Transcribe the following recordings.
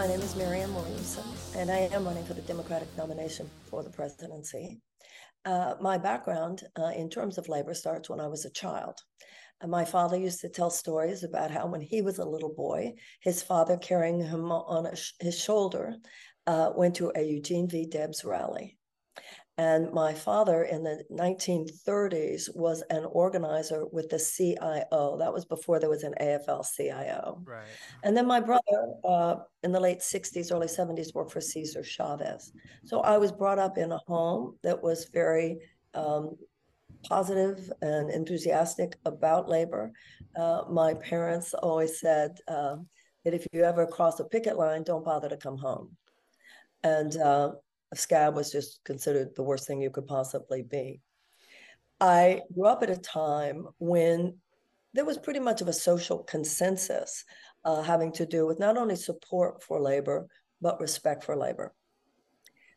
My name is Marianne Williamson, and I am running for the Democratic nomination for the presidency. Uh, my background uh, in terms of labor starts when I was a child. Uh, my father used to tell stories about how, when he was a little boy, his father, carrying him on sh- his shoulder, uh, went to a Eugene V. Debs rally. And my father in the 1930s was an organizer with the CIO. That was before there was an AFL CIO. Right. And then my brother uh, in the late 60s, early 70s worked for Cesar Chavez. So I was brought up in a home that was very um, positive and enthusiastic about labor. Uh, my parents always said uh, that if you ever cross a picket line, don't bother to come home. And uh, scab was just considered the worst thing you could possibly be. I grew up at a time when there was pretty much of a social consensus uh, having to do with not only support for labor, but respect for labor.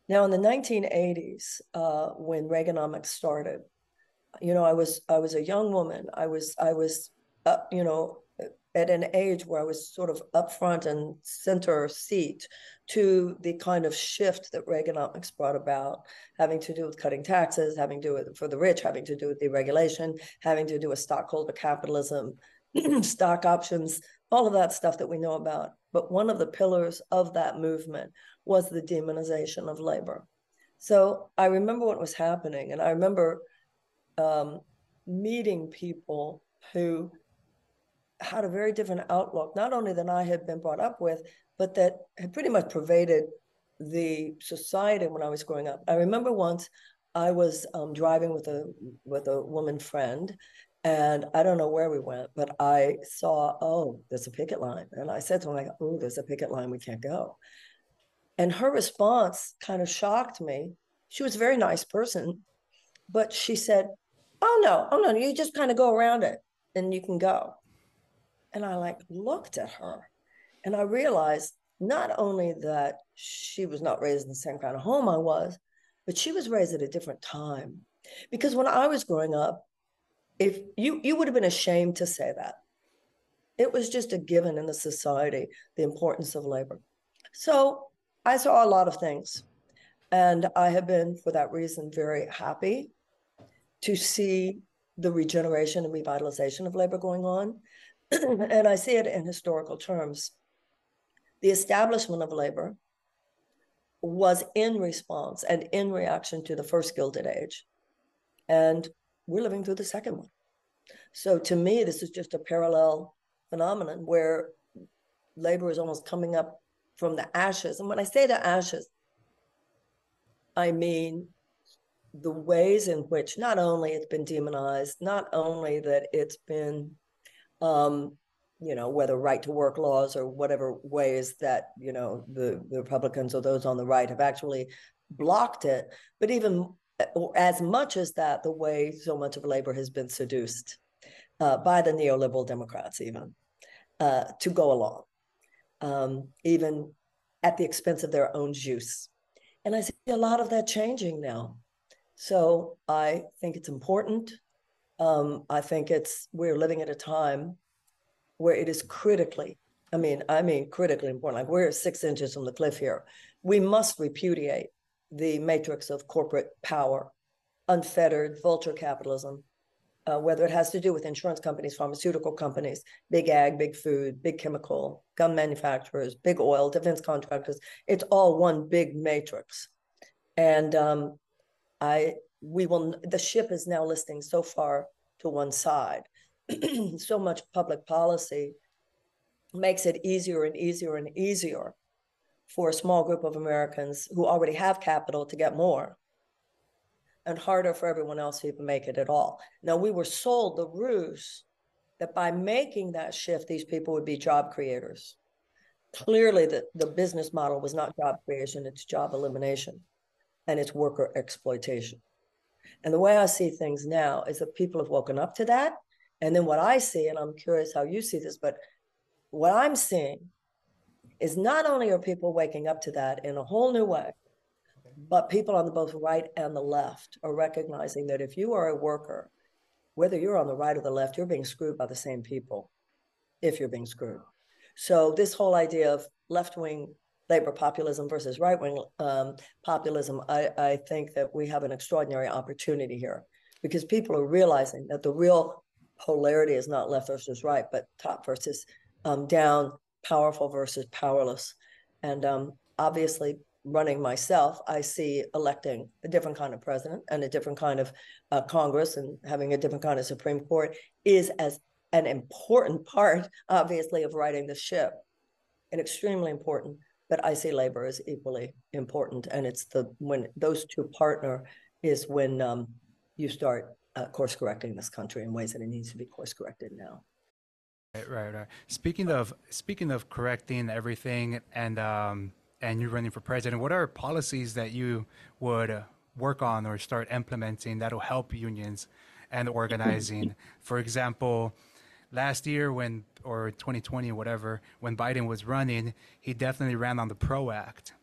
Now, in the 1980s, uh, when Reaganomics started, you know, I was I was a young woman. I was I was, uh, you know, at an age where I was sort of up front and center seat to the kind of shift that Reaganomics brought about, having to do with cutting taxes, having to do with for the rich, having to do with deregulation, having to do with stockholder capitalism, stock options, all of that stuff that we know about. But one of the pillars of that movement was the demonization of labor. So I remember what was happening, and I remember um, meeting people who had a very different outlook, not only than I had been brought up with, but that had pretty much pervaded the society when I was growing up. I remember once I was um, driving with a with a woman friend, and I don't know where we went, but I saw, oh, there's a picket line, and I said to her, like, oh, there's a picket line, we can't go. And her response kind of shocked me. She was a very nice person, but she said, oh no, oh no, you just kind of go around it and you can go. And I like looked at her and I realized not only that she was not raised in the same kind of home I was, but she was raised at a different time. Because when I was growing up, if you you would have been ashamed to say that. It was just a given in the society, the importance of labor. So I saw a lot of things. And I have been, for that reason, very happy to see the regeneration and revitalization of labor going on. and I see it in historical terms. The establishment of labor was in response and in reaction to the first Gilded Age. And we're living through the second one. So to me, this is just a parallel phenomenon where labor is almost coming up from the ashes. And when I say the ashes, I mean the ways in which not only it's been demonized, not only that it's been um, you know, whether right to work laws or whatever ways that, you know, the, the Republicans or those on the right have actually blocked it. But even uh, as much as that, the way so much of labor has been seduced uh, by the neoliberal Democrats, even uh, to go along, um, even at the expense of their own juice. And I see a lot of that changing now. So I think it's important. Um, I think it's we're living at a time where it is critically, I mean, I mean critically important. Like we're six inches from the cliff here. We must repudiate the matrix of corporate power, unfettered vulture capitalism, uh, whether it has to do with insurance companies, pharmaceutical companies, big ag, big food, big chemical, gun manufacturers, big oil, defense contractors. It's all one big matrix. And um, I, we will, the ship is now listing so far to one side so much public policy makes it easier and easier and easier for a small group of Americans who already have capital to get more and harder for everyone else to even make it at all. Now, we were sold the ruse that by making that shift, these people would be job creators. Clearly, the, the business model was not job creation, it's job elimination and it's worker exploitation. And the way I see things now is that people have woken up to that and then what I see, and I'm curious how you see this, but what I'm seeing is not only are people waking up to that in a whole new way, but people on the both right and the left are recognizing that if you are a worker, whether you're on the right or the left, you're being screwed by the same people if you're being screwed. So this whole idea of left wing labor populism versus right wing um, populism, I, I think that we have an extraordinary opportunity here because people are realizing that the real polarity is not left versus right, but top versus um, down, powerful versus powerless. And um, obviously, running myself, I see electing a different kind of president and a different kind of uh, Congress and having a different kind of Supreme Court is as an important part, obviously, of righting the ship, and extremely important. But I see labor as equally important, and it's the when those two partner is when um, you start uh, course correcting this country in ways that it needs to be course corrected now. Right, right, right. Speaking of speaking of correcting everything, and um, and you're running for president, what are policies that you would uh, work on or start implementing that'll help unions and organizing? for example, last year when or 2020 or whatever when biden was running he definitely ran on the pro act.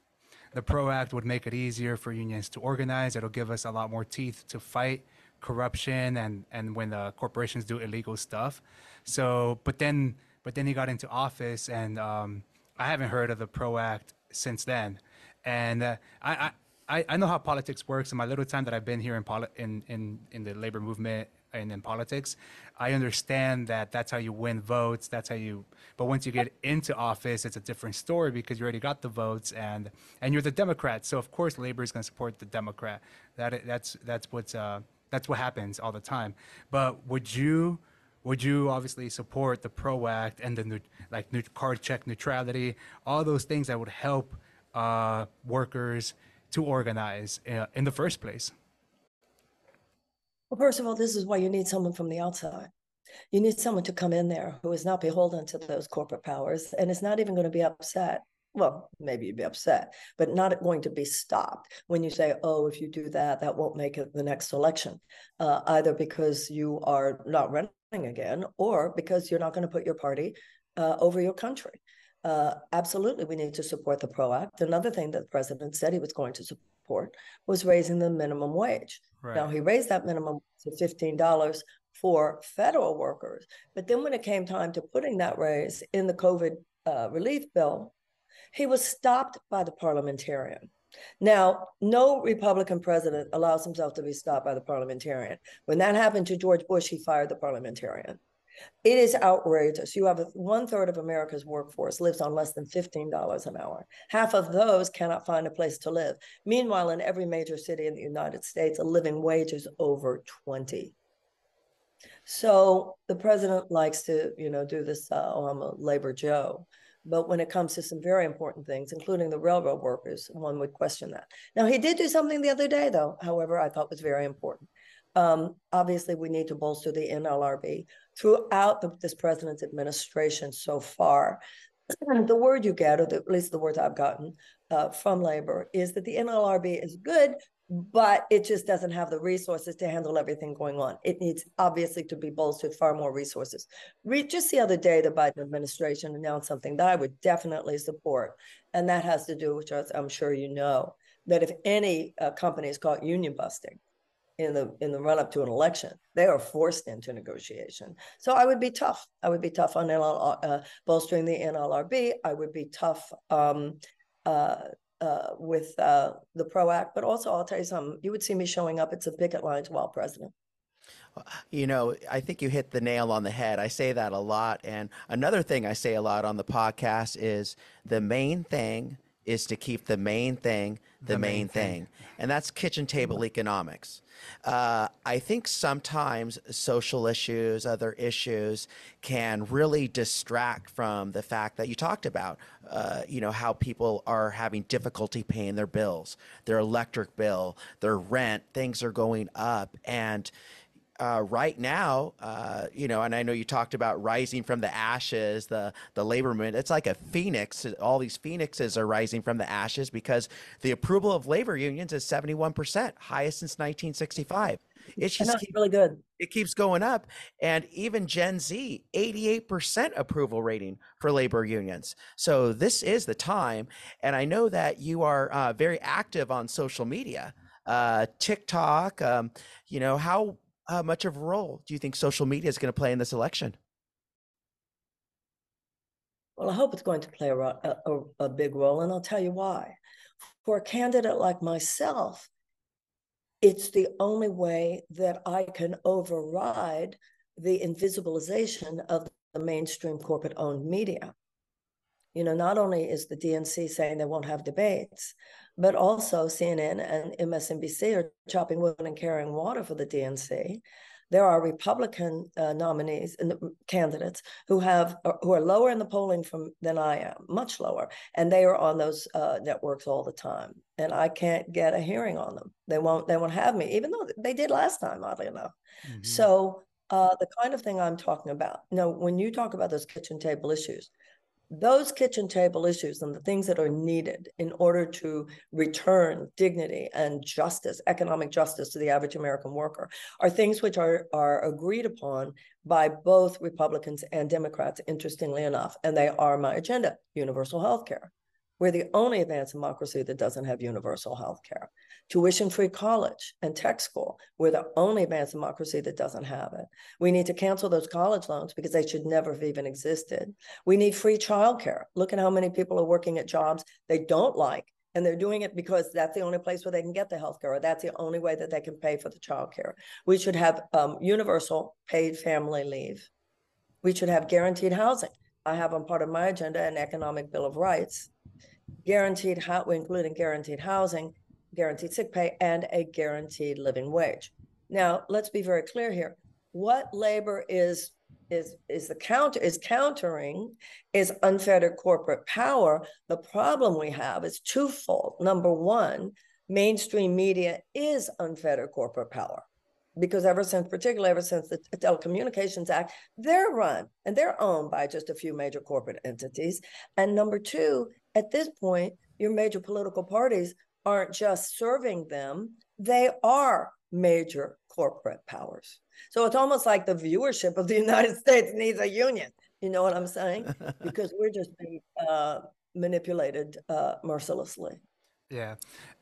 The pro act would make it easier for unions to organize. It'll give us a lot more teeth to fight corruption and and when the corporations do illegal stuff. So but then but then he got into office and um, i haven't heard of the pro act since then. And uh, I, I I know how politics works. In my little time that I've been here in, poli- in, in, in the labor movement and in politics. I understand that that's how you win votes. That's how you. But once you get into office, it's a different story because you already got the votes and and you're the Democrat. So of course, labor is going to support the Democrat. That that's that's what's uh, that's what happens all the time. But would you? Would you obviously support the PRO Act and the like card check neutrality, all those things that would help uh, workers to organize uh, in the first place? Well, first of all, this is why you need someone from the outside. You need someone to come in there who is not beholden to those corporate powers and is not even going to be upset. Well, maybe you'd be upset, but not going to be stopped when you say, oh, if you do that, that won't make it the next election, uh, either because you are not running again or because you're not going to put your party uh, over your country. Uh, absolutely, we need to support the PRO Act. Another thing that the president said he was going to support was raising the minimum wage. Right. Now, he raised that minimum to $15 for federal workers. But then when it came time to putting that raise in the COVID uh, relief bill, he was stopped by the parliamentarian. Now, no Republican president allows himself to be stopped by the parliamentarian. When that happened to George Bush, he fired the parliamentarian. It is outrageous. You have one third of America's workforce lives on less than $15 an hour. Half of those cannot find a place to live. Meanwhile, in every major city in the United States, a living wage is over 20. So the president likes to, you know, do this, uh, oh, I'm a labor Joe. But when it comes to some very important things, including the railroad workers, one would question that. Now, he did do something the other day, though, however, I thought was very important. Um, obviously, we need to bolster the NLRB throughout the, this president's administration so far. the word you get, or the, at least the words I've gotten uh, from labor, is that the NLRB is good, but it just doesn't have the resources to handle everything going on. It needs obviously to be bolstered far more resources. Re- just the other day, the Biden administration announced something that I would definitely support, and that has to do, which I'm sure you know, that if any uh, company is caught union busting, in the in the run up to an election. They are forced into negotiation. So I would be tough. I would be tough on NL, uh, bolstering the NLRB. I would be tough um, uh, uh, with uh, the PRO Act. But also, I'll tell you something. You would see me showing up at some picket lines while president. You know, I think you hit the nail on the head. I say that a lot. And another thing I say a lot on the podcast is the main thing is to keep the main thing the, the main, main thing. thing. And that's kitchen table economics. Uh, I think sometimes social issues, other issues, can really distract from the fact that you talked about. Uh, you know how people are having difficulty paying their bills, their electric bill, their rent. Things are going up, and uh, right now, uh, you know, and I know you talked about rising from the ashes, the the labor movement. It's like a phoenix. All these phoenixes are rising from the ashes because the approval of labor unions is seventy one percent, highest since nineteen sixty five. It's just keep, really good. It keeps going up, and even Gen Z, eighty eight percent approval rating for labor unions. So this is the time, and I know that you are uh, very active on social media. Uh, TikTok, um, you know, how how much of a role do you think social media is going to play in this election? Well, I hope it's going to play a, a, a big role, and I'll tell you why. For a candidate like myself, it's the only way that I can override the invisibilization of the mainstream corporate owned media. You know, not only is the DNC saying they won't have debates, but also CNN and MSNBC are chopping wood and carrying water for the DNC. There are Republican uh, nominees and candidates who have uh, who are lower in the polling from than I am, much lower, and they are on those uh, networks all the time. And I can't get a hearing on them. They won't. They won't have me, even though they did last time, oddly enough. Mm-hmm. So uh, the kind of thing I'm talking about. You know, when you talk about those kitchen table issues, those kitchen table issues and the things that are needed in order to return dignity and justice, economic justice to the average American worker, are things which are, are agreed upon by both Republicans and Democrats, interestingly enough. And they are my agenda universal health care. We're the only advanced democracy that doesn't have universal health care. Tuition free college and tech school. We're the only advanced democracy that doesn't have it. We need to cancel those college loans because they should never have even existed. We need free childcare. Look at how many people are working at jobs they don't like and they're doing it because that's the only place where they can get the health care or that's the only way that they can pay for the child care we should have um, universal paid family leave we should have guaranteed housing i have on part of my agenda an economic bill of rights guaranteed, including guaranteed housing, guaranteed sick pay, and a guaranteed living wage. Now, let's be very clear here. What labor is is is the counter is countering is unfettered corporate power. The problem we have is twofold. Number one, mainstream media is unfettered corporate power because ever since, particularly ever since the Telecommunications Act, they're run and they're owned by just a few major corporate entities. And number two, at this point, your major political parties aren't just serving them, they are major corporate powers. So it's almost like the viewership of the United States needs a union. You know what I'm saying? because we're just being uh, manipulated uh, mercilessly. Yeah,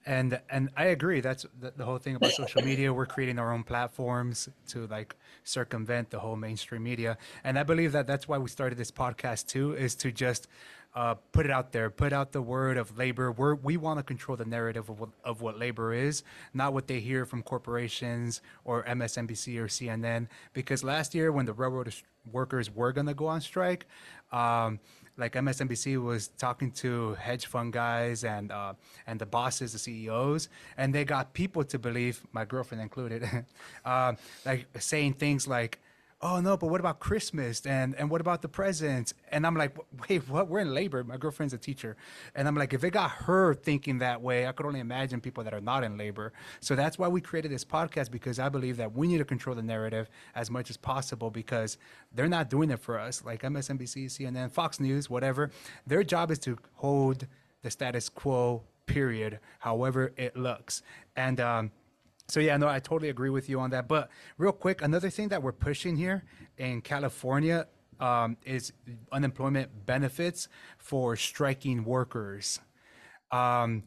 and and I agree. That's the, the, whole thing about social media. We're creating our own platforms to like circumvent the whole mainstream media, and I believe that that's why we started this podcast too, is to just uh, put it out there, put out the word of labor. We're, we want to control the narrative of what, of what labor is, not what they hear from corporations or MSNBC or CNN. Because last year, when the railroad workers were going to go on strike, um, like MSNBC was talking to hedge fund guys and uh, and the bosses, the CEOs, and they got people to believe, my girlfriend included, uh, like saying things like, oh no, but what about Christmas and and what about the presents? And I'm like, wait, what? We're in labor. My girlfriend's a teacher, and I'm like, if it got her thinking that way, I could only imagine people that are not in labor. So that's why we created this podcast because I believe that we need to control the narrative as much as possible because they're not doing it for us. Like MSNBC, CNN, Fox News, whatever, their job is to hold the status quo. Period. However it looks, and um, so yeah, no, I totally agree with you on that. But real quick, another thing that we're pushing here in California um, is unemployment benefits for striking workers. Um,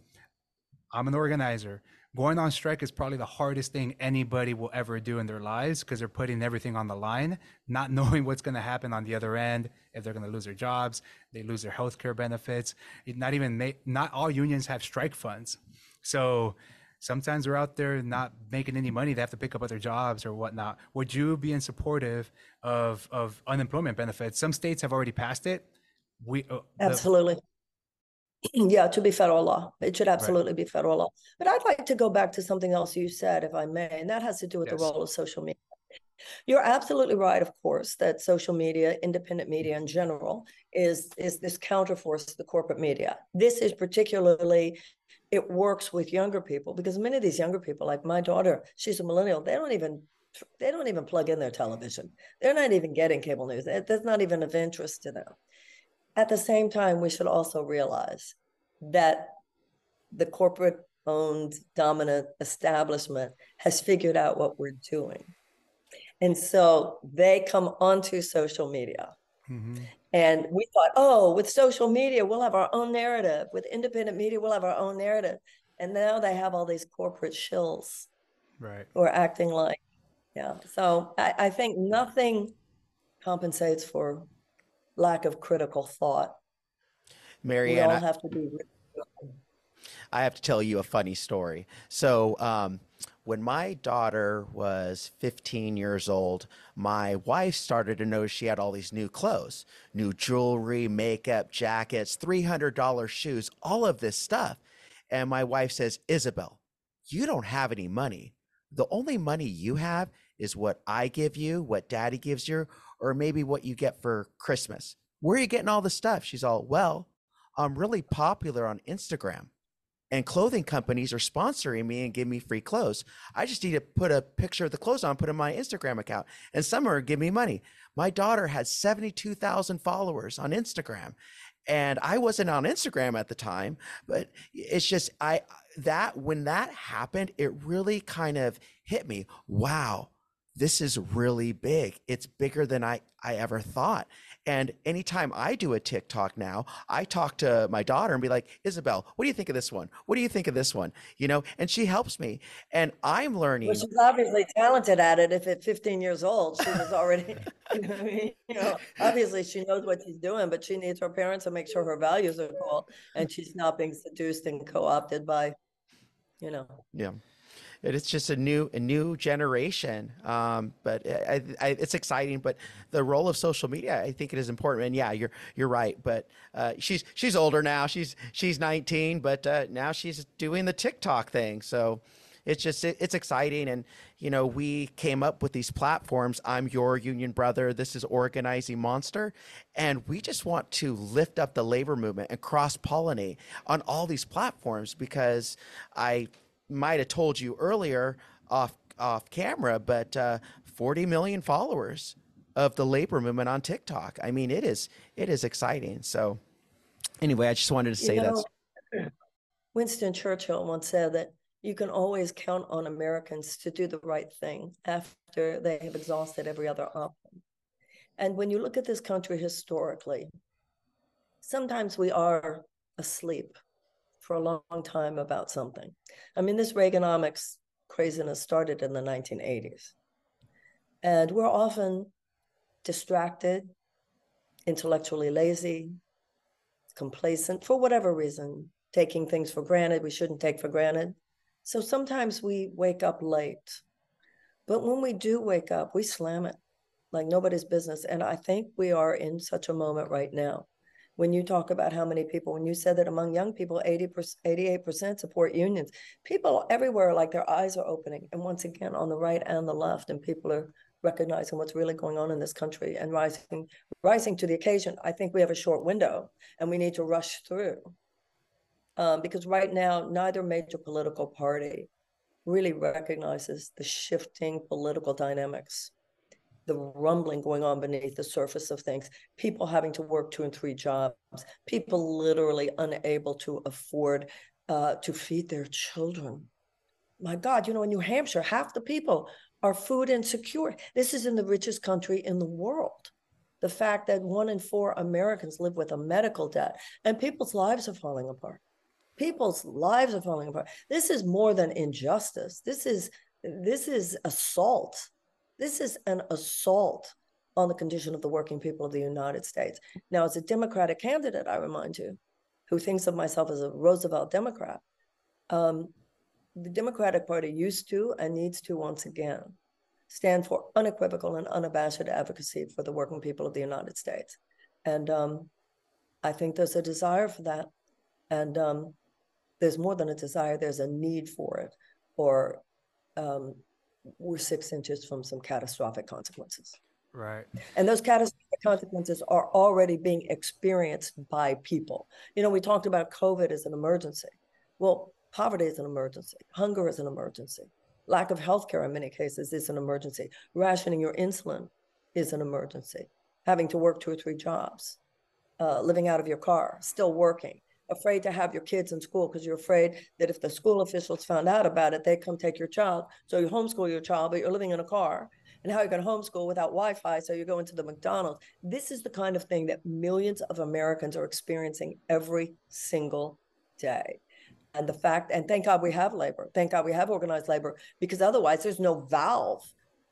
I'm an organizer. Going on strike is probably the hardest thing anybody will ever do in their lives because they're putting everything on the line, not knowing what's going to happen on the other end, if they're going to lose their jobs, they lose their health care benefits. It not even not all unions have strike funds. So sometimes they're out there not making any money. They have to pick up other jobs or whatnot. Would you be in supportive of of unemployment benefits? Some states have already passed it. We uh, absolutely. The... yeah, to be federal law. It should absolutely right. be federal law. But I'd like to go back to something else you said, if I may, and that has to do with yes. the role of social media. You're absolutely right, of course, that social media, independent media in general, is is this counterforce to the corporate media. This is particularly it works with younger people because many of these younger people, like my daughter, she's a millennial, they don't even they don't even plug in their television. They're not even getting cable news. That's not even of interest to them. At the same time, we should also realize that the corporate owned dominant establishment has figured out what we're doing. And so they come onto social media mm-hmm. And we thought, oh, with social media, we'll have our own narrative. With independent media, we'll have our own narrative. And now they have all these corporate shills right. who are acting like, yeah. So I, I think nothing compensates for lack of critical thought Marianne, we all have to be. I have to tell you a funny story. So, um, when my daughter was 15 years old, my wife started to notice she had all these new clothes, new jewelry, makeup, jackets, $300 shoes, all of this stuff. And my wife says, Isabel, you don't have any money. The only money you have is what I give you, what daddy gives you, or maybe what you get for Christmas. Where are you getting all the stuff? She's all, well, I'm really popular on Instagram and clothing companies are sponsoring me and give me free clothes. I just need to put a picture of the clothes on, put it in my Instagram account, and some are give me money. My daughter had 72,000 followers on Instagram. And I wasn't on Instagram at the time, but it's just I that when that happened, it really kind of hit me. Wow, this is really big. It's bigger than I, I ever thought. And anytime I do a TikTok now, I talk to my daughter and be like, Isabel, what do you think of this one? What do you think of this one? You know, and she helps me. And I'm learning. Well, she's obviously talented at it. If at 15 years old, she was already, you know, I mean? you know, obviously she knows what she's doing, but she needs her parents to make sure her values are cool and she's not being seduced and co-opted by, you know. Yeah. It- It's just a new a new generation, um, but I, I, it's exciting. But the role of social media, I think it is important. And yeah, you're you're right. But uh, she's she's older now. She's she's 19, but uh, now she's doing the TikTok thing. So it's just it, it's exciting. And you know, we came up with these platforms. I'm your union brother. This is organizing monster, and we just want to lift up the labor movement and cross pollinate on all these platforms because I might have told you earlier off off camera, but uh, 40 million followers of the labor movement on TikTok. I mean, it is it is exciting. So anyway, I just wanted to say You that. Winston Churchill once said that you can always count on Americans to do the right thing after they have exhausted every other option. And when you look at this country historically, sometimes we are asleep for a long time about something. I mean, this Reaganomics craziness started in the 1980s. And we're often distracted, intellectually lazy, complacent for whatever reason, taking things for granted we shouldn't take for granted. So sometimes we wake up late. But when we do wake up, we slam it like nobody's business. And I think we are in such a moment right now. When you talk about how many people, when you said that among young people, 80%, 88% support unions, people everywhere, like their eyes are opening. And once again, on the right and the left, and people are recognizing what's really going on in this country and rising rising to the occasion. I think we have a short window and we need to rush through. Um, because right now, neither major political party really recognizes the shifting political dynamics, the rumbling going on beneath the surface of things, people having to work two and three jobs, people literally unable to afford uh, to feed their children. My God, you know, in New Hampshire, half the people are food insecure. This is in the richest country in the world. The fact that one in four Americans live with a medical debt and people's lives are falling apart. People's lives are falling apart. This is more than injustice. This is this is assault. This is an assault on the condition of the working people of the United States. Now, as a Democratic candidate, I remind you, who thinks of myself as a Roosevelt Democrat, um, the Democratic Party used to and needs to once again stand for unequivocal and unabashed advocacy for the working people of the United States. And um, I think there's a desire for that. And um, there's more than a desire, there's a need for it, or um, we're six inches from some catastrophic consequences. Right. And those catastrophic consequences are already being experienced by people. You know, we talked about COVID as an emergency. Well, poverty is an emergency, hunger is an emergency, lack of health care in many cases is an emergency, rationing your insulin is an emergency, having to work two or three jobs, uh, living out of your car, still working, afraid to have your kids in school because you're afraid that if the school officials found out about it, they'd come take your child. So you homeschool your child, but you're living in a car. And how are you going to homeschool without Wi Fi? So you go into the McDonald's. This is the kind of thing that millions of Americans are experiencing every single day and the fact and thank god we have labor thank god we have organized labor because otherwise there's no valve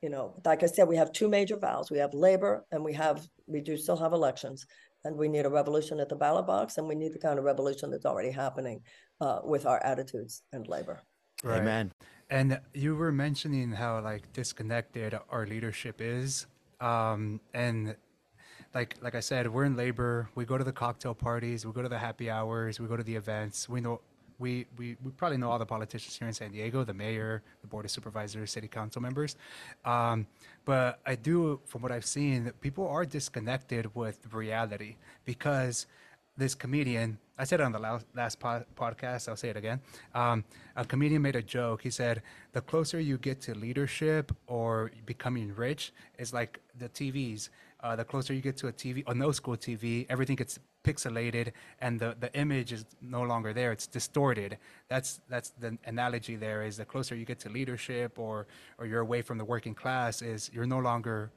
you know like i said we have two major valves we have labor and we have we do still have elections And we need a revolution at the ballot box, and we need the kind of revolution that's already happening uh, with our attitudes and labor. Right. Amen. And you were mentioning how like disconnected our leadership is, um, and like like I said, we're in labor. We go to the cocktail parties, we go to the happy hours, we go to the events. We know we we, we probably know all the politicians here in San Diego, the mayor, the board of supervisors, city council members. Um, but I do, from what I've seen, people are disconnected with reality because this comedian, I said it on the last, last po- podcast, I'll say it again. Um, a comedian made a joke. He said, The closer you get to leadership or becoming rich, is like the TVs. Uh, the closer you get to a TV, a no school TV, everything gets pixelated and the, the image is no longer there. It's distorted. That's, that's the analogy there is the closer you get to leadership or, or you're away from the working class, is you're no longer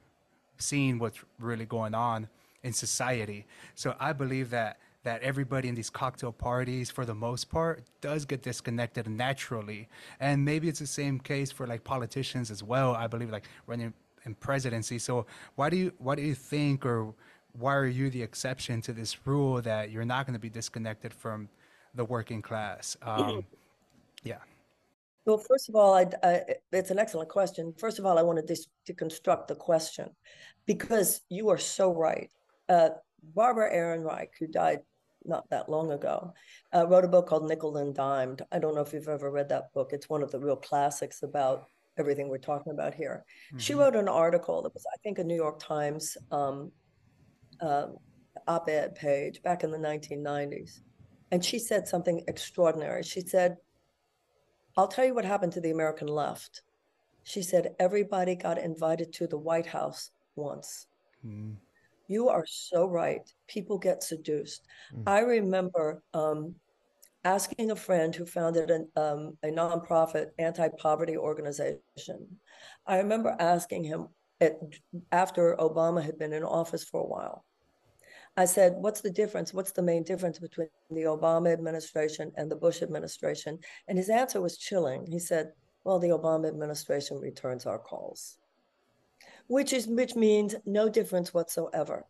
seeing what's really going on in society. So I believe that that everybody in these cocktail parties, for the most part, does get disconnected naturally. And maybe it's the same case for like politicians as well. I believe like running in presidency. So why do you why do you think or why are you the exception to this rule that you're not going to be disconnected from the working class? Um, yeah. Well, first of all, I, I, it's an excellent question. First of all, I want to dis- deconstruct the question because you are so right. Uh, Barbara Ehrenreich, who died not that long ago, uh, wrote a book called Nickel and Dimed. I don't know if you've ever read that book. It's one of the real classics about everything we're talking about here. Mm-hmm. She wrote an article that was, I think, a New York Times um, uh, op ed page back in the 1990s. And she said something extraordinary. She said, I'll tell you what happened to the American left. She said, everybody got invited to the White House once. Mm. You are so right. People get seduced. Mm. I remember um, asking a friend who founded an, um, a nonprofit anti poverty organization. I remember asking him at, after Obama had been in office for a while. I said, What's the difference? What's the main difference between the Obama administration and the Bush administration? And his answer was chilling. He said, Well, the Obama administration returns our calls which is which means no difference whatsoever.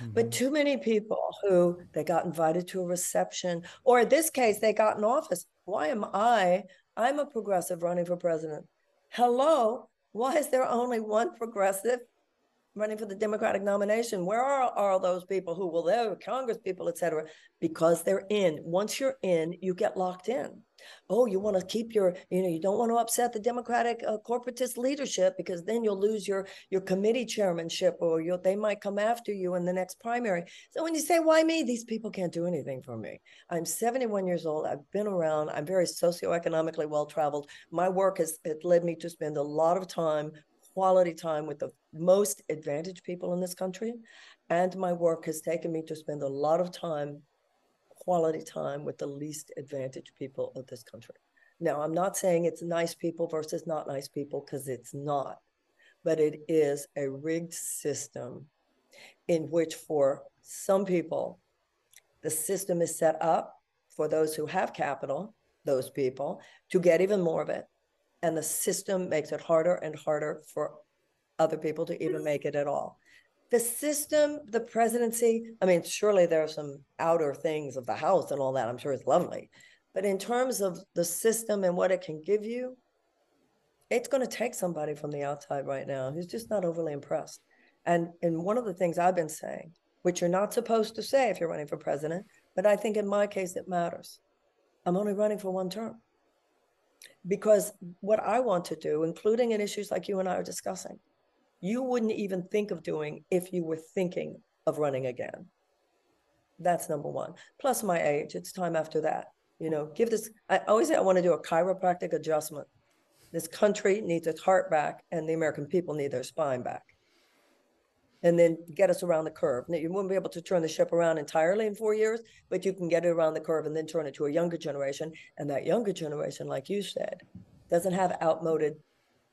Mm-hmm. But too many people who they got invited to a reception, or in this case, they got in office. Why am I? I'm a progressive running for president. Hello, why is there only one progressive running for the Democratic nomination. Where are, all those people who will there, Congress people, et cetera? Because they're in. Once you're in, you get locked in. Oh, you want to keep your, you know, you don't want to upset the Democratic uh, corporatist leadership because then you'll lose your your committee chairmanship or you they might come after you in the next primary. So when you say why me, these people can't do anything for me. I'm 71 years old. I've been around. I'm very socioeconomically well traveled. My work has it led me to spend a lot of time quality time with the most advantaged people in this country. And my work has taken me to spend a lot of time, quality time with the least advantaged people of this country. Now, I'm not saying it's nice people versus not nice people because it's not, but it is a rigged system in which, for some people, the system is set up for those who have capital, those people, to get even more of it and the system makes it harder and harder for other people to even mm-hmm. make it at all. The system, the presidency, I mean, surely there are some outer things of the House and all that. I'm sure it's lovely. But in terms of the system and what it can give you, it's going to take somebody from the outside right now who's just not overly impressed. And, and one of the things I've been saying, which you're not supposed to say if you're running for president, but I think in my case it matters. I'm only running for one term because what I want to do, including in issues like you and I are discussing, you wouldn't even think of doing if you were thinking of running again. That's number one. Plus my age, it's time after that. You know, give this, I always say I want to do a chiropractic adjustment. This country needs its heart back, and the American people need their spine back and then get us around the curve. Now, you won't be able to turn the ship around entirely in four years, but you can get it around the curve and then turn it to a younger generation. And that younger generation, like you said, doesn't have outmoded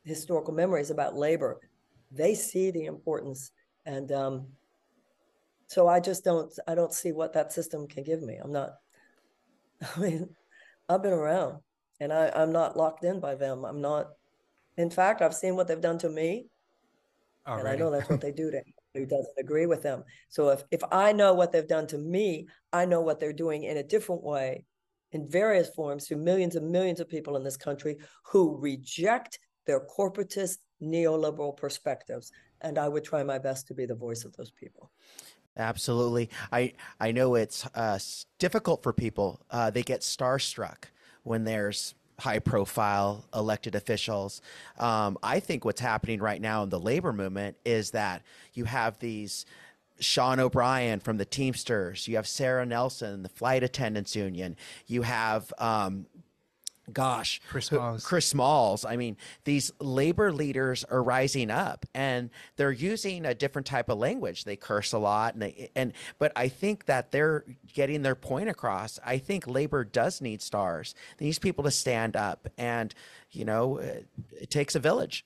historical memories about labor. They see the importance, and um, so I just don't. I don't see what that system can give me. I'm not. I mean, I've been around, and I, I'm not locked in by them. I'm not. In fact, I've seen what they've done to me. And I know that's what they do to who doesn't agree with them. So if, if I know what they've done to me, I know what they're doing in a different way in various forms to millions and millions of people in this country who reject their corporatist neoliberal perspectives. And I would try my best to be the voice of those people. Absolutely. I, I know it's uh, difficult for people. Uh, they get starstruck when there's high profile elected officials. Um, I think what's happening right now in the labor movement is that you have these Sean O'Brien from the Teamsters, you have Sarah Nelson, the flight attendants union, you have um, gosh, Chris Smalls. Chris Smalls. I mean, these labor leaders are rising up and they're using a different type of language. They curse a lot and they, and but I think that they're getting their point across. I think labor does need stars. They need people to stand up and, you know, it, it takes a village.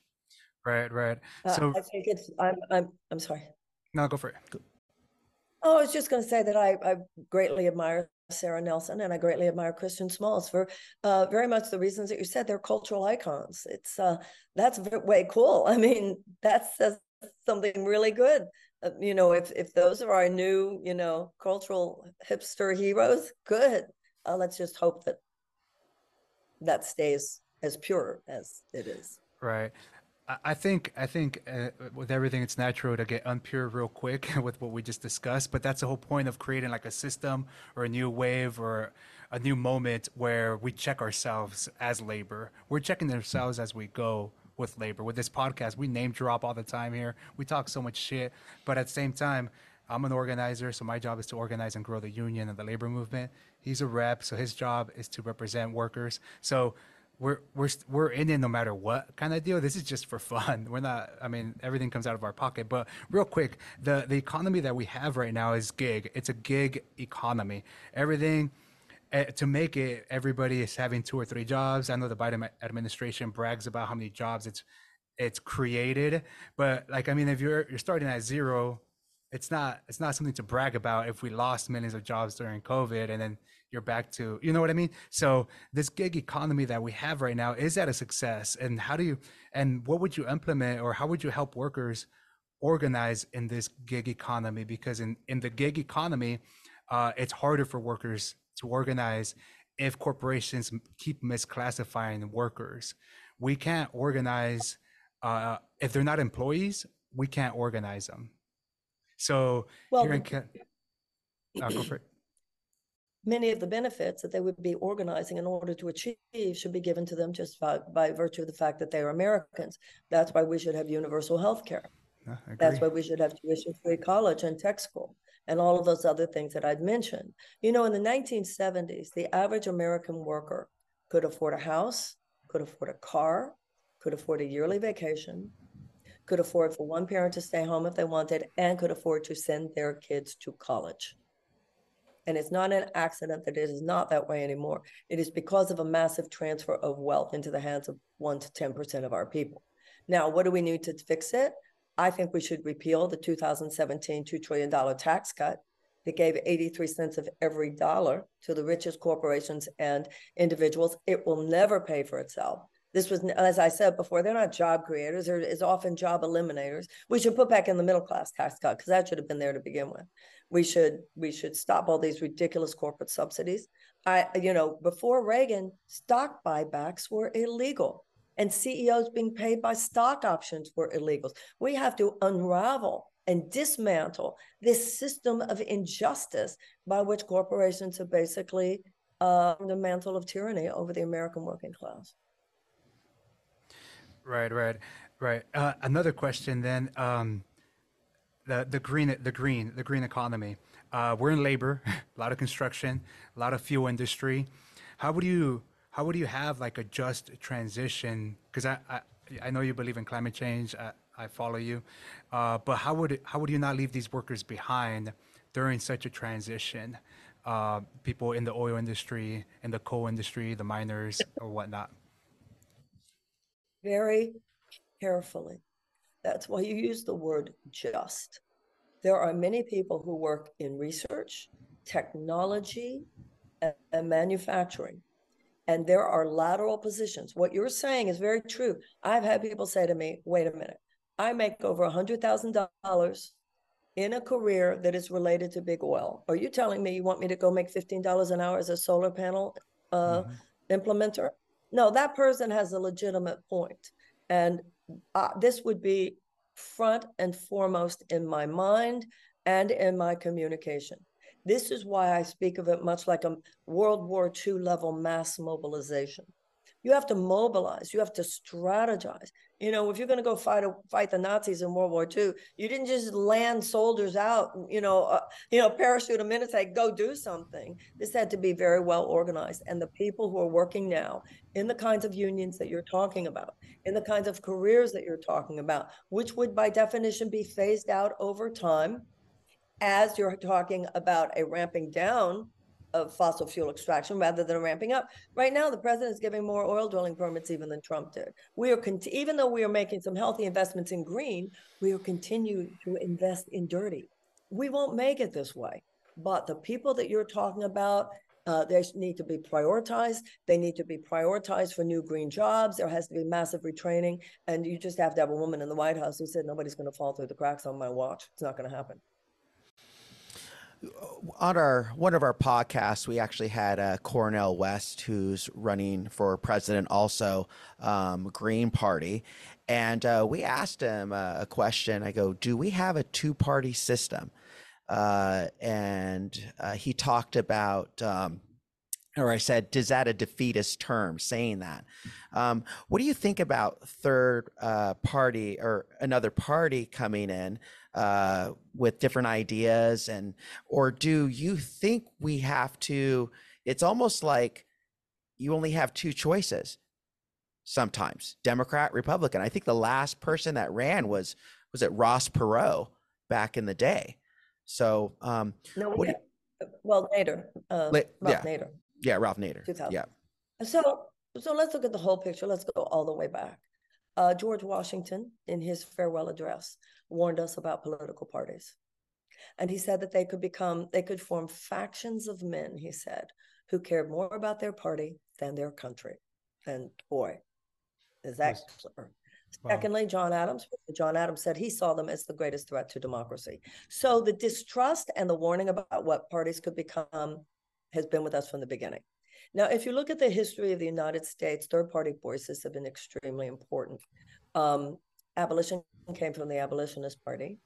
Right, right. Uh, So I think it's, I'm, I'm, I'm sorry. no, go for it. Oh, I was just going to say that I, I greatly admire Sarah Nelson and I greatly admire Christian Smalls for uh, very much the reasons that you said. They're cultural icons. It's uh, that's way cool. I mean, that says something really good. Uh, you know, if if those are our new, you know, cultural hipster heroes, good. Uh, let's just hope that that stays as pure as it is. Right. I- think I think uh, with everything, it's natural to get unpure real quick with what we just discussed. But that's the whole point of creating like a system or a new wave or a new moment where we check ourselves as labor. We're checking ourselves as we go with labor. With this podcast, we name drop all the time here. We talk so much shit, but at the same time, I'm an organizer, so my job is to organize and grow the union and the labor movement. He's a rep, so his job is to represent workers. So we're we're we're in it no matter what kind of deal. This is just for fun. We're not. I mean, everything comes out of our pocket. But real quick, the the economy that we have right now is gig. It's a gig economy. Everything. Uh, to make it, everybody is having two or three jobs. I know the Biden administration brags about how many jobs it's it's created, but like I mean, if you're you're starting at zero, it's not it's not something to brag about if we lost millions of jobs during COVID and then you're back to you know what I mean? So this gig economy that we have right now is that a success? And how do you and what would you implement or how would you help workers organize in this gig economy? Because in in the gig economy, uh, it's harder for workers to organize if corporations keep misclassifying workers. We can't organize uh, if they're not employees. We can't organize them. So Well, here in uh, go for it. Many of the benefits that they would be organizing in order to achieve should be given to them just by, by virtue of the fact that they are Americans. That's why we should have universal health care. Yeah, That's why we should have tuition free college and tech school and all of those other things that I'd mentioned. You know, in the 1970s, the average American worker could afford a house, could afford a car, could afford a yearly vacation, could afford for one parent to stay home if they wanted, and could afford to send their kids to college. And it's not an accident that it is not that way anymore. It is because of a massive transfer of wealth into the hands of 1 to 10% of our people. Now, what do we need to fix it? I think we should repeal the 2017 $2 trillion tax cut that gave 83 cents of every dollar to the richest corporations and individuals. It will never pay for itself. This was, as I said before, they're not job creators, they're is often job eliminators. We should put back in the middle class tax cut because that should have been there to begin with. We should we should stop all these ridiculous corporate subsidies. I you know before Reagan, stock buybacks were illegal and CEOs being paid by stock options were illegals. We have to unravel and dismantle this system of injustice by which corporations have basically uh, the mantle of tyranny over the American working class. Right, right, right. Uh, another question then. Um, the the green the green the green economy. Uh, we're in labor, a lot of construction, a lot of fuel industry. How would you how would you have like a just transition? Because I, I I know you believe in climate change. I, I follow you, uh, but how would how would you not leave these workers behind during such a transition? Uh, people in the oil industry, in the coal industry, the miners or whatnot. Very carefully. That's why you use the word just. There are many people who work in research, technology, and, manufacturing. And there are lateral positions. What you're saying is very true. I've had people say to me, wait a minute, I make over $100,000 in a career that is related to big oil. Are you telling me you want me to go make $15 an hour as a solar panel uh, mm-hmm. implementer? No, that person has a legitimate point. And uh, this would be front and foremost in my mind and in my communication. This is why I speak of it much like a World War II level mass mobilization. You have to mobilize. You have to strategize. You know, if you're going to go fight a, fight the Nazis in World War II, you didn't just land soldiers out. You know, uh, you know, parachute them in and say, "Go do something." This had to be very well organized. And the people who are working now in the kinds of unions that you're talking about, in the kinds of careers that you're talking about, which would by definition be phased out over time, as you're talking about a ramping down of fossil fuel extraction rather than ramping up. Right now, the president is giving more oil drilling permits even than Trump did. We are cont- even though we are making some healthy investments in green, we are continuing to invest in dirty. We won't make it this way. But the people that you're talking about, uh, they need to be prioritized. They need to be prioritized for new green jobs. There has to be massive retraining. And you just have to have a woman in the White House who said, nobody's going to fall through the cracks on my watch. It's not going to happen on our one of our podcasts, we actually had uh, Cornel West, who's running for president, also um, Green Party, and uh, we asked him uh, a question. I go, "Do we have a two-party system?" Uh, and uh, he talked about. Um, or I said, "Does that a defeatist term?" Saying that, um, what do you think about third uh, party or another party coming in uh, with different ideas and or do you think we have to it's almost like you only have two choices sometimes democrat republican. I think the last person that ran was was it ross perot back in the day. So um no, what you, well nader uh, ralph yeah. nader. Yeah ralph nader. 2000. yeah. So so let's look at the whole picture. Let's go all the way back. Uh, george washington in his farewell address warned us about political parties. And he said that they could become, they could form factions of men, he said, who cared more about their party than their country. And boy, is that yes. clear. Wow. Secondly, John Adams, John Adams said he saw them as the greatest threat to democracy. So the distrust and the warning about what parties could become has been with us from the beginning. Now, if you look at the history of the United States, third party voices have been extremely important. Um, abolition came from the Abolitionist Party.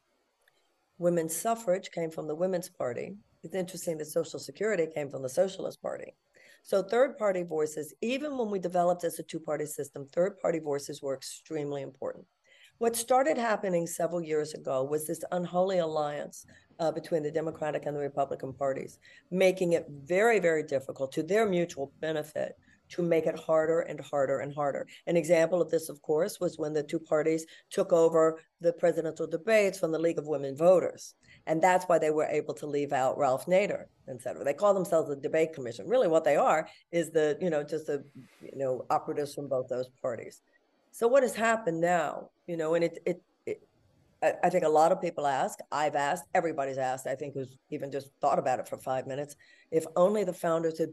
Women's suffrage came from the Women's Party. It's interesting that Social Security came from the Socialist Party. So, third party voices, even when we developed as a two party system, third party voices were extremely important. What started happening several years ago was this unholy alliance uh, between the Democratic and the Republican parties, making it very, very difficult to their mutual benefit to make it harder and harder and harder. An example of this, of course, was when the two parties took over the presidential debates from the League of Women Voters. And that's why they were able to leave out Ralph Nader, et cetera. They call themselves the debate commission. Really, what they are is the, you know, just the, you know, operatives from both those parties. So what has happened now, you know, and it, it I, think a lot of people ask, I've asked, everybody's asked, I think who's even just thought about it for five minutes. If only the founders had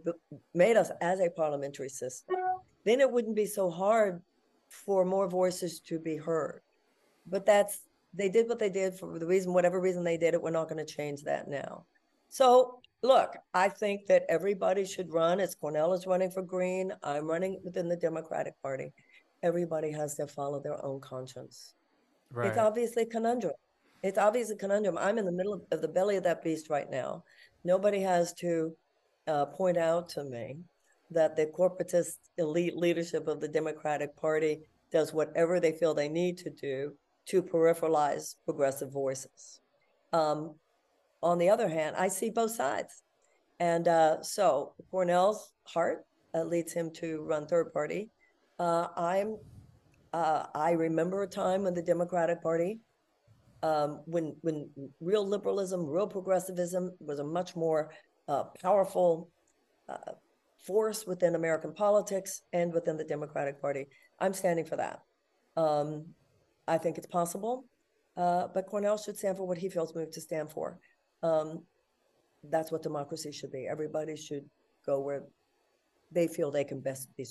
made us as a parliamentary system, then it wouldn't be so hard for more voices to be heard. But that's, they did what they did for the reason, whatever reason they did it, we're not going to change that now. So look, I think that everybody should run. As Cornel is running for Green, I'm running within the Democratic Party. Everybody has to follow their own conscience. Right. It's obviously a conundrum. It's obviously a conundrum. I'm in the middle of, the belly of that beast right now. Nobody has to uh, point out to me that the corporatist elite leadership of the Democratic Party does whatever they feel they need to do to peripheralize progressive voices. Um, on the other hand, I see both sides. And uh, so Cornel's heart uh, leads him to run third party. Uh, I'm uh, I remember a time when the Democratic Party, um, when when real liberalism, real progressivism was a much more uh, powerful uh, force within American politics and within the Democratic Party. I'm standing for that. Um, I think it's possible, uh, but Cornel should stand for what he feels moved to stand for. Um, that's what democracy should be. Everybody should go where they feel they can best be,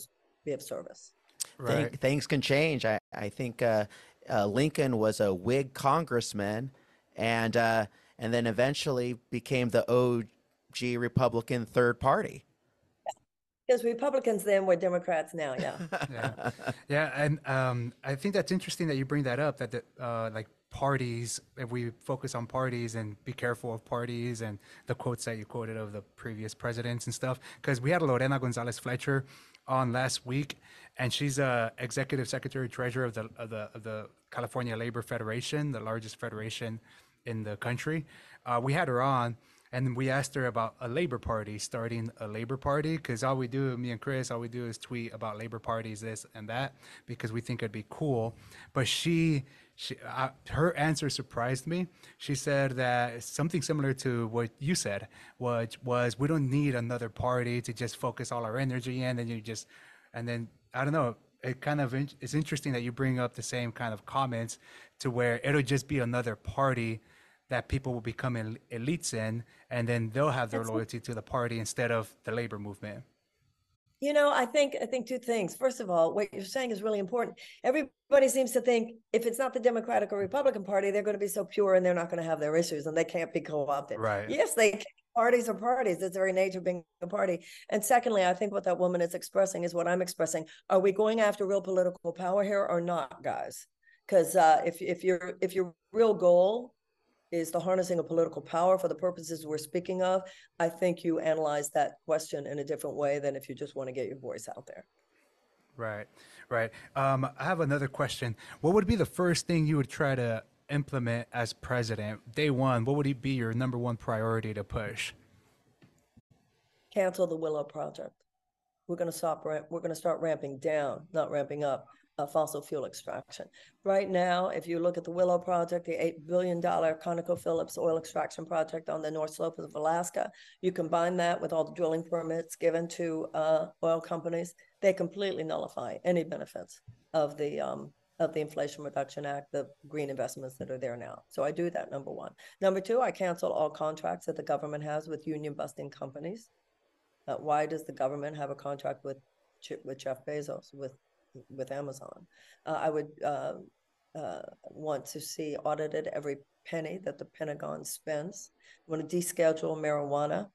be of service. Right. Think, things can change. I, I think uh, uh, Lincoln was a Whig congressman, and uh, and then eventually became the OG Republican third party. Because Republicans then were Democrats now, yeah. yeah, yeah, and um, I think that's interesting that you bring that up. That the, uh, like parties, if we focus on parties and be careful of parties and the quotes that you quoted of the previous presidents and stuff, because we had Lorena Gonzalez Fletcher on last week, and she's a executive secretary treasurer of the of the of the California Labor Federation, the largest federation in the country. Uh, we had her on and we asked her about a labor party starting a labor party because all we do me and chris all we do is tweet about labor parties this and that because we think it'd be cool but she she uh, her answer surprised me she said that something similar to what you said which was we don't need another party to just focus all our energy in and you just and then i don't know it kind of it's interesting that you bring up the same kind of comments to where it'll just be another party that people will become el- elites in, and then they'll have their That's- loyalty to the party instead of the labor movement. You know, I think I think two things. First of all, what you're saying is really important. Everybody seems to think if it's not the Democratic or Republican Party, they're going to be so pure and they're not going to have their issues and they can't be co-opted. Right. Yes, they can. Parties are parties. That's the very nature of being a party. And secondly, I think what that woman is expressing is what I'm expressing. Are we going after real political power here or not, guys? Because uh, if if your if your real goal is the harnessing of political power for the purposes we're speaking of, I think you analyze that question in a different way than if you just want to get your voice out there. Right, right. Um, I have another question. What would be the first thing you would try to implement as president? Day one, what would it be your number one priority to push? Cancel the Willow Project. We're going to stop. We're going to start ramping down, not ramping up. Uh, fossil fuel extraction. Right now, if you look at the Willow Project, the $8 billion ConocoPhillips oil extraction project on the North Slope of Alaska, you combine that with all the drilling permits given to uh, oil companies, they completely nullify any benefits of the um, of the Inflation Reduction Act, the green investments that are there now. So I do that, number one. Number two, I cancel all contracts that the government has with union busting companies. Uh, why does the government have a contract with with Jeff Bezos, with with Amazon. Uh, I would uh, uh, want to see audited every penny that the Pentagon spends. I want to deschedule marijuana.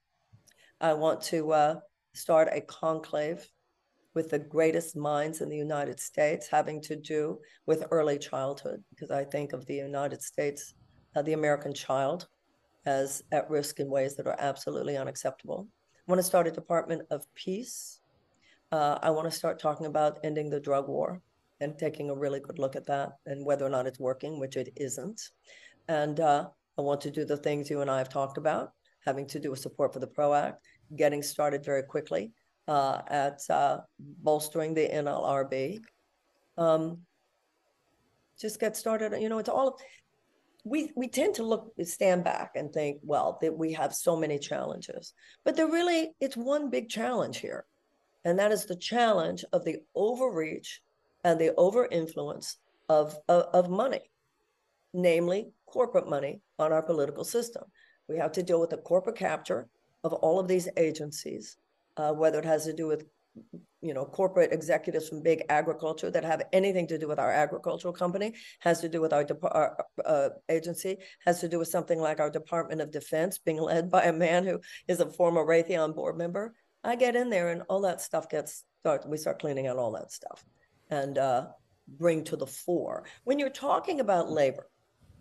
I want to uh, start a conclave with the greatest minds in the United States having to do with early childhood, because I think of the United States, uh, the American child, as at risk in ways that are absolutely unacceptable. I want to start a Department of Peace uh, I want to start talking about ending the drug war and taking a really good look at that and whether or not it's working, which it isn't. And uh, I want to do the things you and I have talked about, having to do with support for the PRO Act, getting started very quickly uh, at uh, bolstering the NLRB. Um, just get started. You know, it's all. We, we tend to look stand back and think well that we have so many challenges but there really it's one big challenge here and that is the challenge of the overreach and the over influence of, of, of money, namely corporate money on our political system. We have to deal with the corporate capture of all of these agencies, uh, whether it has to do with you know corporate executives from big agriculture that have anything to do with our agricultural company has to do with our, our uh, agency has to do with something like our department of defense being led by a man who is a former raytheon board member I get in there and all that stuff gets start. We start cleaning out all that stuff and uh, bring to the fore. When you're talking about labor,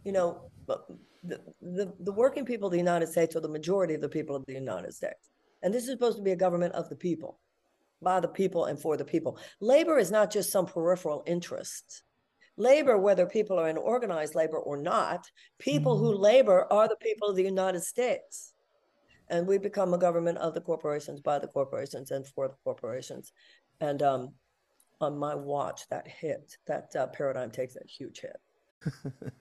you know, the, the, the working people of the United States are the majority of the people of the United States. And this is supposed to be a government of the people, by the people and for the people. Labor is not just some peripheral interest. Labor, whether people are in organized labor or not, people mm-hmm. who labor are the people of the United States and we become a government of the corporations, by the corporations, and for the corporations. And um, on my watch, that hit, that uh, paradigm takes a huge hit.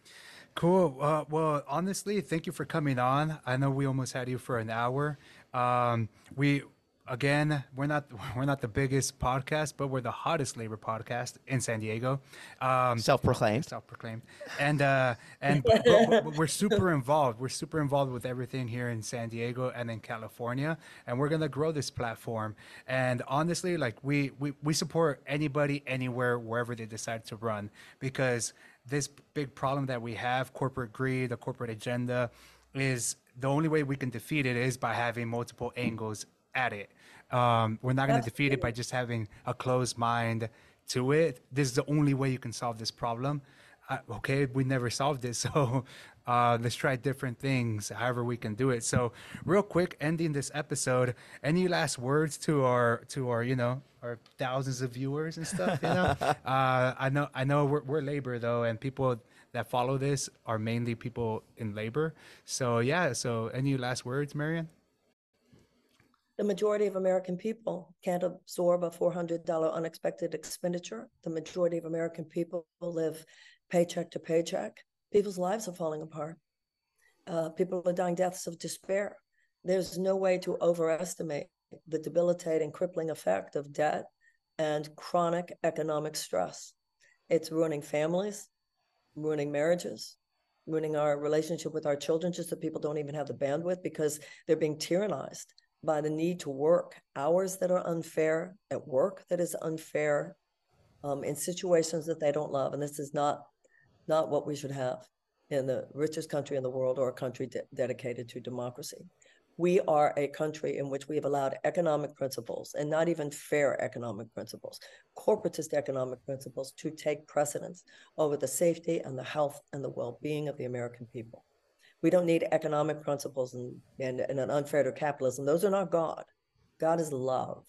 cool. Uh, well, honestly, thank you for coming on. I know we almost had you for an hour. Um, we again, we're not we're not the biggest podcast, but we're the hottest labor podcast in San Diego. Um, Self-proclaimed. self-proclaimed. And uh and but, but- but we're super involved. We're super involved with everything here in san diego and in california. And we're gonna grow this platform. And honestly like we we, we support anybody anywhere wherever they decide to run. Because this big problem that we have corporate greed the corporate agenda is the only way we can defeat it is by having multiple angles at it um, we're not going to defeat it by just having a closed mind to it. This is the only way you can solve this problem. Uh, okay, we never solved it, so uh, let's try different things, however we can do it. So, real quick, ending this episode, any last words to our to our you know our thousands of viewers and stuff? You know, uh, I know I know we're, we're labor though, and people that follow this are mainly people in labor. So yeah, so any last words, Marianne? The majority of American people can't absorb a $400 unexpected expenditure. The majority of American people live paycheck to paycheck. People's lives are falling apart. Uh, people are dying deaths of despair. There's no way to overestimate the debilitating, crippling effect of debt and chronic economic stress. It's ruining families, ruining marriages, ruining our relationship with our children, just that people don't even have the bandwidth because they're being tyrannized by the need to work hours that are unfair at work that is unfair um, in situations that they don't love. And this is not not what we should have in the richest country in the world or a country de- dedicated to democracy we are a country in which we have allowed economic principles and not even fair economic principles corporatist economic principles to take precedence over the safety and the health and the well-being of the american people we don't need economic principles and, and, and an unfair to capitalism. Those are not God. God is love.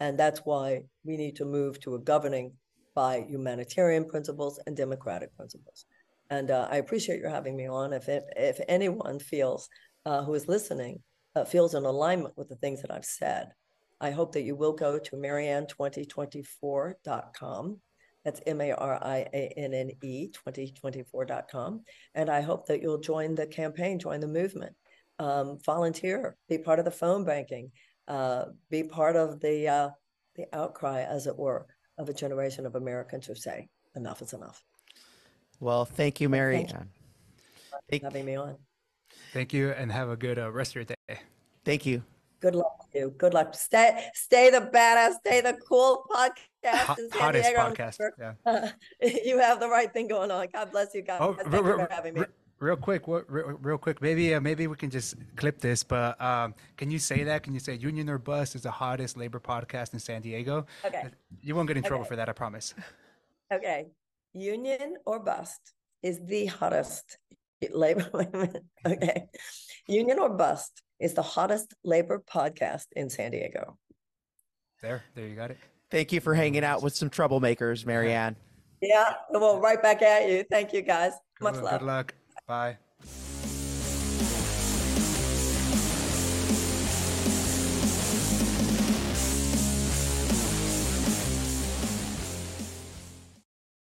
And that's why we need to move to a governing by humanitarian principles and democratic principles. And uh, I appreciate your having me on. If, it, if anyone feels uh, who is listening uh, feels in alignment with the things that I've said, I hope that you will go to marianne2024.com that's M A R I A N N E 2024.com. And I hope that you'll join the campaign, join the movement, um, volunteer, be part of the phone banking, uh, be part of the, uh, the outcry, as it were, of a generation of Americans who say, enough is enough. Well, thank you, Mary Thank you. For Having me on. Thank you, and have a good uh, rest of your day. thank you. Good luck to you. Good luck. Stay, stay the badass, stay the cool podcast Hot, in San hottest Diego. Podcast. Yeah. Uh, you have the right thing going on. God bless you guys. Oh, Thank re- you for having me. re- real quick, what, real, real quick, maybe uh, maybe we can just clip this, but um, can you say that? Can you say Union or Bust is the hottest labor podcast in San Diego? Okay. You won't get in trouble Okay. for that, I promise. Okay. Union or bust is the hottest labor. wait okay. Union or bust is the hottest labor podcast in San Diego. There, there you got it. Thank you for hanging out with some troublemakers, Marianne. Ann. Yeah. Well, right back at you. Thank you guys. Much Good, love. good luck. Bye.